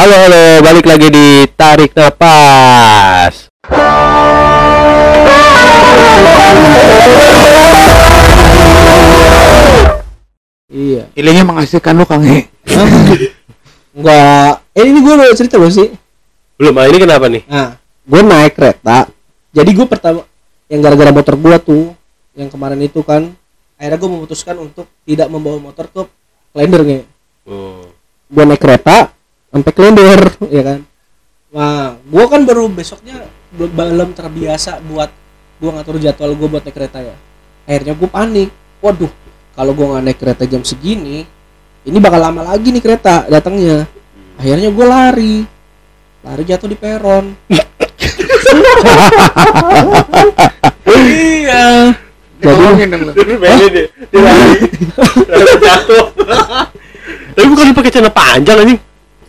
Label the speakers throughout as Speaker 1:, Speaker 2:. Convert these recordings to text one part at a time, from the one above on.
Speaker 1: Halo halo, balik lagi di Tarik Napas.
Speaker 2: Iya.
Speaker 3: Ilingnya menghasilkan lo Kang.
Speaker 2: Enggak. Eh, ini gue udah cerita belum sih?
Speaker 1: Belum, ah, ini kenapa nih?
Speaker 2: Nah, gue naik kereta. Jadi gue pertama yang gara-gara motor gue tuh, yang kemarin itu kan, akhirnya gue memutuskan untuk tidak membawa motor ke Klender nih.
Speaker 1: Oh.
Speaker 2: Gue naik kereta sampai Klender, ya kan. Nah, gue kan baru besoknya be- belum terbiasa buat gue ngatur jadwal gue buat naik kereta ya. Akhirnya gue panik. Waduh, kalau gue nggak naik kereta jam segini, ini bakal lama lagi nih kereta datangnya. Akhirnya gue lari, lari jatuh di peron. iya. Jadi
Speaker 1: dia lari. Jatuh. Tapi bukan pakai celana panjang anjing.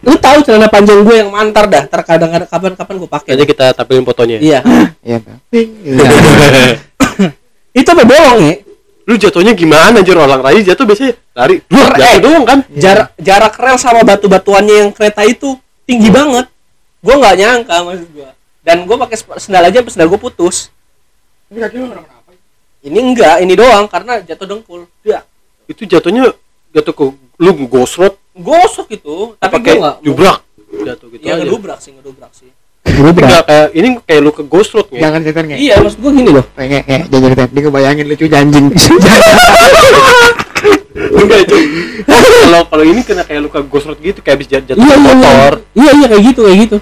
Speaker 2: Lu tahu celana panjang gue yang mantar dah. Terkadang kadang kapan-kapan gue pakai.
Speaker 1: Kayaknya kita tampilin fotonya.
Speaker 2: Iya.
Speaker 3: Iya, Bang. Ping.
Speaker 2: Itu apa bohong ya?
Speaker 1: lu jatuhnya gimana anjir orang raya jatuh biasanya lari. Lu
Speaker 2: Eh.
Speaker 1: jatuh doang kan?
Speaker 2: Jarak jarak rel sama batu-batuannya yang kereta itu tinggi banget. Gue nggak nyangka maksud gue. Dan gue pakai sendal aja, sendal gue putus.
Speaker 3: Ini kaki lo kenapa?
Speaker 2: Ini enggak, ini doang karena jatuh dengkul. Ya,
Speaker 1: Itu jatuhnya jatuh ke lu gosrot
Speaker 2: gosok itu. Tapi gue
Speaker 1: pakai
Speaker 2: nggak.
Speaker 1: jubrak jatuh gitu
Speaker 2: Ya
Speaker 1: aja.
Speaker 2: ngedobrak sih, ngedobrak sih.
Speaker 1: Enggak kayak ini kayak lu ke gosrot nge.
Speaker 3: Jangan cerita nge.
Speaker 2: Iya, maksud gue gini loh.
Speaker 3: Nge, nge, jangan cerita. Dia kebayangin lucu anjing.
Speaker 1: Enggak itu. Kalau kalau ini kena kayak luka gosrot gitu kayak habis jat- jatuh
Speaker 2: Iya, iya, iya.
Speaker 1: motor.
Speaker 2: Iya, iya kayak gitu, kayak gitu.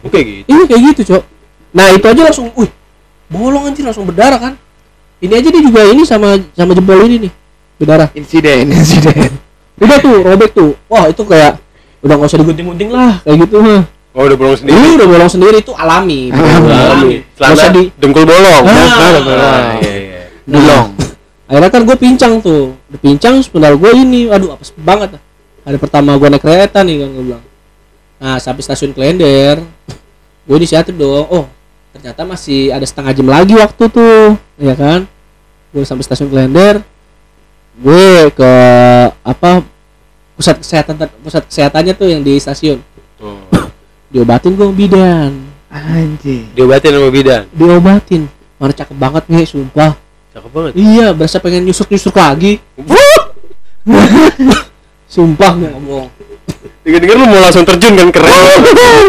Speaker 1: Oke gitu.
Speaker 2: Ini kayak gitu, Cok. Nah, itu aja langsung, wih, bolong anjir langsung berdarah kan. Ini aja dia juga ini sama sama jempol ini nih. Berdarah.
Speaker 3: Insiden, insiden.
Speaker 2: Udah tuh, robek tuh. Wah, itu kayak udah nggak usah digunting-gunting lah, kayak gitu mah.
Speaker 1: Oh udah bolong sendiri.
Speaker 2: Ini udah bolong sendiri itu alami.
Speaker 3: Alami.
Speaker 2: alami. Di
Speaker 1: dengkul bolong.
Speaker 2: Ah.
Speaker 1: Ah,
Speaker 3: bolong.
Speaker 1: iya, iya.
Speaker 3: Dulong.
Speaker 2: akhirnya kan gue pincang tuh udah pincang sebentar gue ini aduh apes banget hari pertama gue naik kereta nih kan gue bilang nah sampai stasiun Klender gue inisiatif dong oh ternyata masih ada setengah jam lagi waktu tuh ya kan gue sampai stasiun Klender gue ke apa pusat kesehatan pusat kesehatannya tuh yang di stasiun
Speaker 1: Oh.
Speaker 2: diobatin gue bidan
Speaker 3: Anjing.
Speaker 1: Diobatin sama bidan.
Speaker 2: diobatin mana cakep banget nih sumpah
Speaker 1: Cakep banget.
Speaker 2: Iya, berasa pengen nyusuk-nyusuk lagi. Sumpah nggak ngomong.
Speaker 1: Dengar-dengar lu mau langsung terjun kan keren.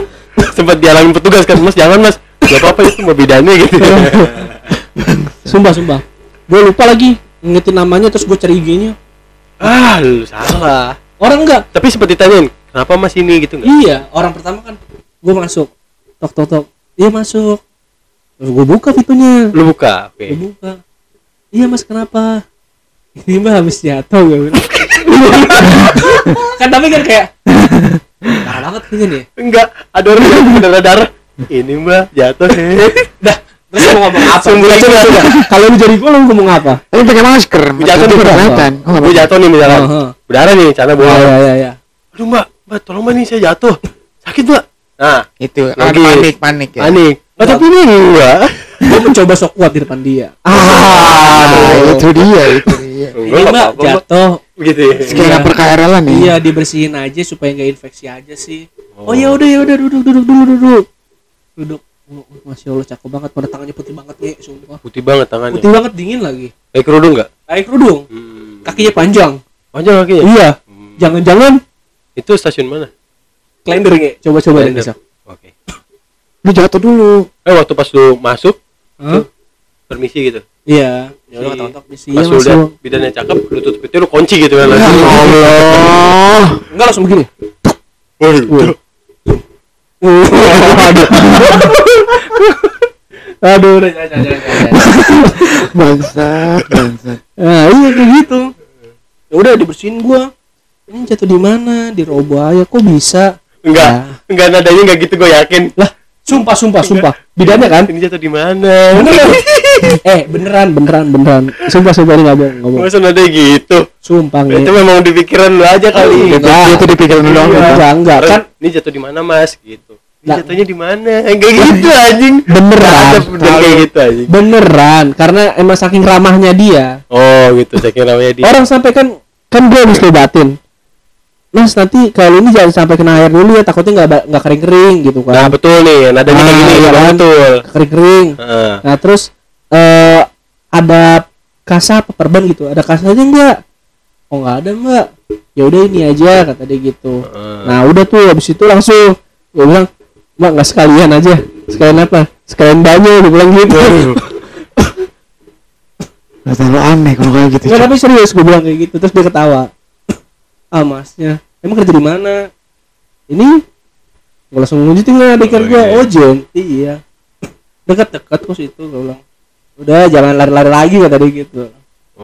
Speaker 1: Sempat dialami petugas kan, Mas jangan Mas. Gak apa-apa itu mau bidannya gitu.
Speaker 2: Sumpah, sumpah. Gue lupa lagi ngingetin namanya terus gue cari IG-nya.
Speaker 1: ah, lu salah.
Speaker 2: Orang enggak.
Speaker 1: Tapi sempat ditanyain, kenapa Mas ini gitu enggak?
Speaker 2: Iya, orang pertama kan gue masuk. Tok tok tok. Iya masuk. Terus gue buka pintunya.
Speaker 1: Lu buka. Oke.
Speaker 2: Gue buka. Iya mas kenapa? Ini mah habis jatuh gue bilang. kan tapi kan kayak Parah banget kayaknya nih.
Speaker 1: Enggak, ada orang yang berdarah-darah. Ini Mbak jatuh.
Speaker 2: Dah, terus mau ngomong apa?
Speaker 1: Sumber
Speaker 2: Coba, coba. Kalau lu jadi gue lu ngomong apa?
Speaker 3: Tapi pakai masker.
Speaker 1: Gua jatuh nih,
Speaker 3: kelihatan. Oh,
Speaker 1: Gue jatuh nih misalkan.
Speaker 2: Oh, oh.
Speaker 1: Berdarah nih, cara
Speaker 2: Oh,
Speaker 1: bolong.
Speaker 2: ya ya ya.
Speaker 1: Aduh Mbak, Mbak tolong Mbak nih saya jatuh. Sakit Mbak. Nah,
Speaker 3: Itu
Speaker 1: Lagi.
Speaker 3: panik, panik ya.
Speaker 1: panik. Oh, tapi ini enggak.
Speaker 2: Gue mencoba sok kuat di depan dia.
Speaker 3: Ah, itu dia, itu dia.
Speaker 2: Ini mbak
Speaker 1: Mbak.
Speaker 2: jatuh.
Speaker 1: Gitu ya.
Speaker 3: Skena
Speaker 2: Iya.
Speaker 3: perKRL-an nih.
Speaker 2: Iya dibersihin aja supaya nggak infeksi aja sih. Oh, ya udah ya udah duduk duduk dulu duduk. Duduk. Masya Allah cakep banget. Pada tangannya putih banget nih, sumpah.
Speaker 1: Putih banget tangannya.
Speaker 2: Putih banget dingin lagi.
Speaker 1: Kayak kerudung enggak?
Speaker 2: Kayak kerudung.
Speaker 1: Hmm.
Speaker 2: Kakinya panjang.
Speaker 1: Panjang kakinya.
Speaker 2: Iya.
Speaker 1: Hmm.
Speaker 2: Jangan-jangan
Speaker 1: Itu stasiun mana?
Speaker 2: klender nge. Coba-coba deh besok.
Speaker 1: Oke.
Speaker 3: Lu jatuh dulu.
Speaker 1: Eh waktu pas lu masuk
Speaker 2: Hah?
Speaker 1: permisi gitu.
Speaker 2: Iya. Ya udah kata-kata misi.
Speaker 1: Pas lu
Speaker 2: lu.
Speaker 1: bidannya cakep, lu tutup itu lu kunci gitu kan
Speaker 3: Ya. Allah.
Speaker 2: Enggak langsung begini.
Speaker 1: Waduh.
Speaker 2: Aduh. Aduh.
Speaker 3: Bangsat, bangsat.
Speaker 2: Nah, iya kayak gitu. Ya udah dibersihin gua. Ini jatuh di mana? Di Robaya kok bisa?
Speaker 1: Enggak, enggak nadanya enggak gitu gue yakin.
Speaker 2: Lah, sumpah sumpah sumpah. Bidannya kan?
Speaker 1: Ini jatuh di mana?
Speaker 2: Eh, beneran beneran beneran. Sumpah sumpah ini enggak bohong.
Speaker 1: Masa nadanya gitu?
Speaker 2: Sumpah
Speaker 1: Itu
Speaker 2: nih.
Speaker 1: memang di pikiran lu aja kali.
Speaker 3: Itu dia tuh dipikirin lu doang.
Speaker 2: Iya, enggak enggak kan
Speaker 1: Ini jatuh di mana, Mas? Gitu. Ini
Speaker 2: Lah.
Speaker 1: jatuhnya di mana? Enggak gitu anjing.
Speaker 2: beneran.
Speaker 1: Kayak gitu anjing.
Speaker 2: Beneran karena emang saking ramahnya dia.
Speaker 1: Oh, gitu. Saya kira namanya dia.
Speaker 2: Orang sampai kan kan gue habis diobatin. mas nanti kali ini jangan sampai kena air dulu ya takutnya nggak nggak kering kering gitu
Speaker 1: Nah,
Speaker 2: kan
Speaker 1: betul nih. Nadanya kayak
Speaker 2: Ah,
Speaker 1: gini,
Speaker 2: iya
Speaker 1: ya,
Speaker 2: kan?
Speaker 1: betul.
Speaker 2: kering kering
Speaker 1: Heeh.
Speaker 2: nah terus eh ada kasa apa perban gitu. Ada kasanya enggak oh nggak ada mbak ya udah ini aja kata dia gitu.
Speaker 1: Heeh.
Speaker 2: nah udah tuh habis itu langsung gue bilang mbak nggak sekalian aja. Sekalian apa? Sekalian banyak gue bilang gitu.
Speaker 3: Nggak terlalu aneh kalau kayak gitu.
Speaker 2: Nggak, tapi serius gue bilang kayak gitu. Terus dia ketawa. Ah masnya emang kerja di mana? Ini gue langsung lanjutin lah di
Speaker 1: Oh,
Speaker 2: kerja.
Speaker 1: iya.
Speaker 2: oh iya. Dekat-dekat kos itu gue bilang udah jangan lari-lari lagi kata dia gitu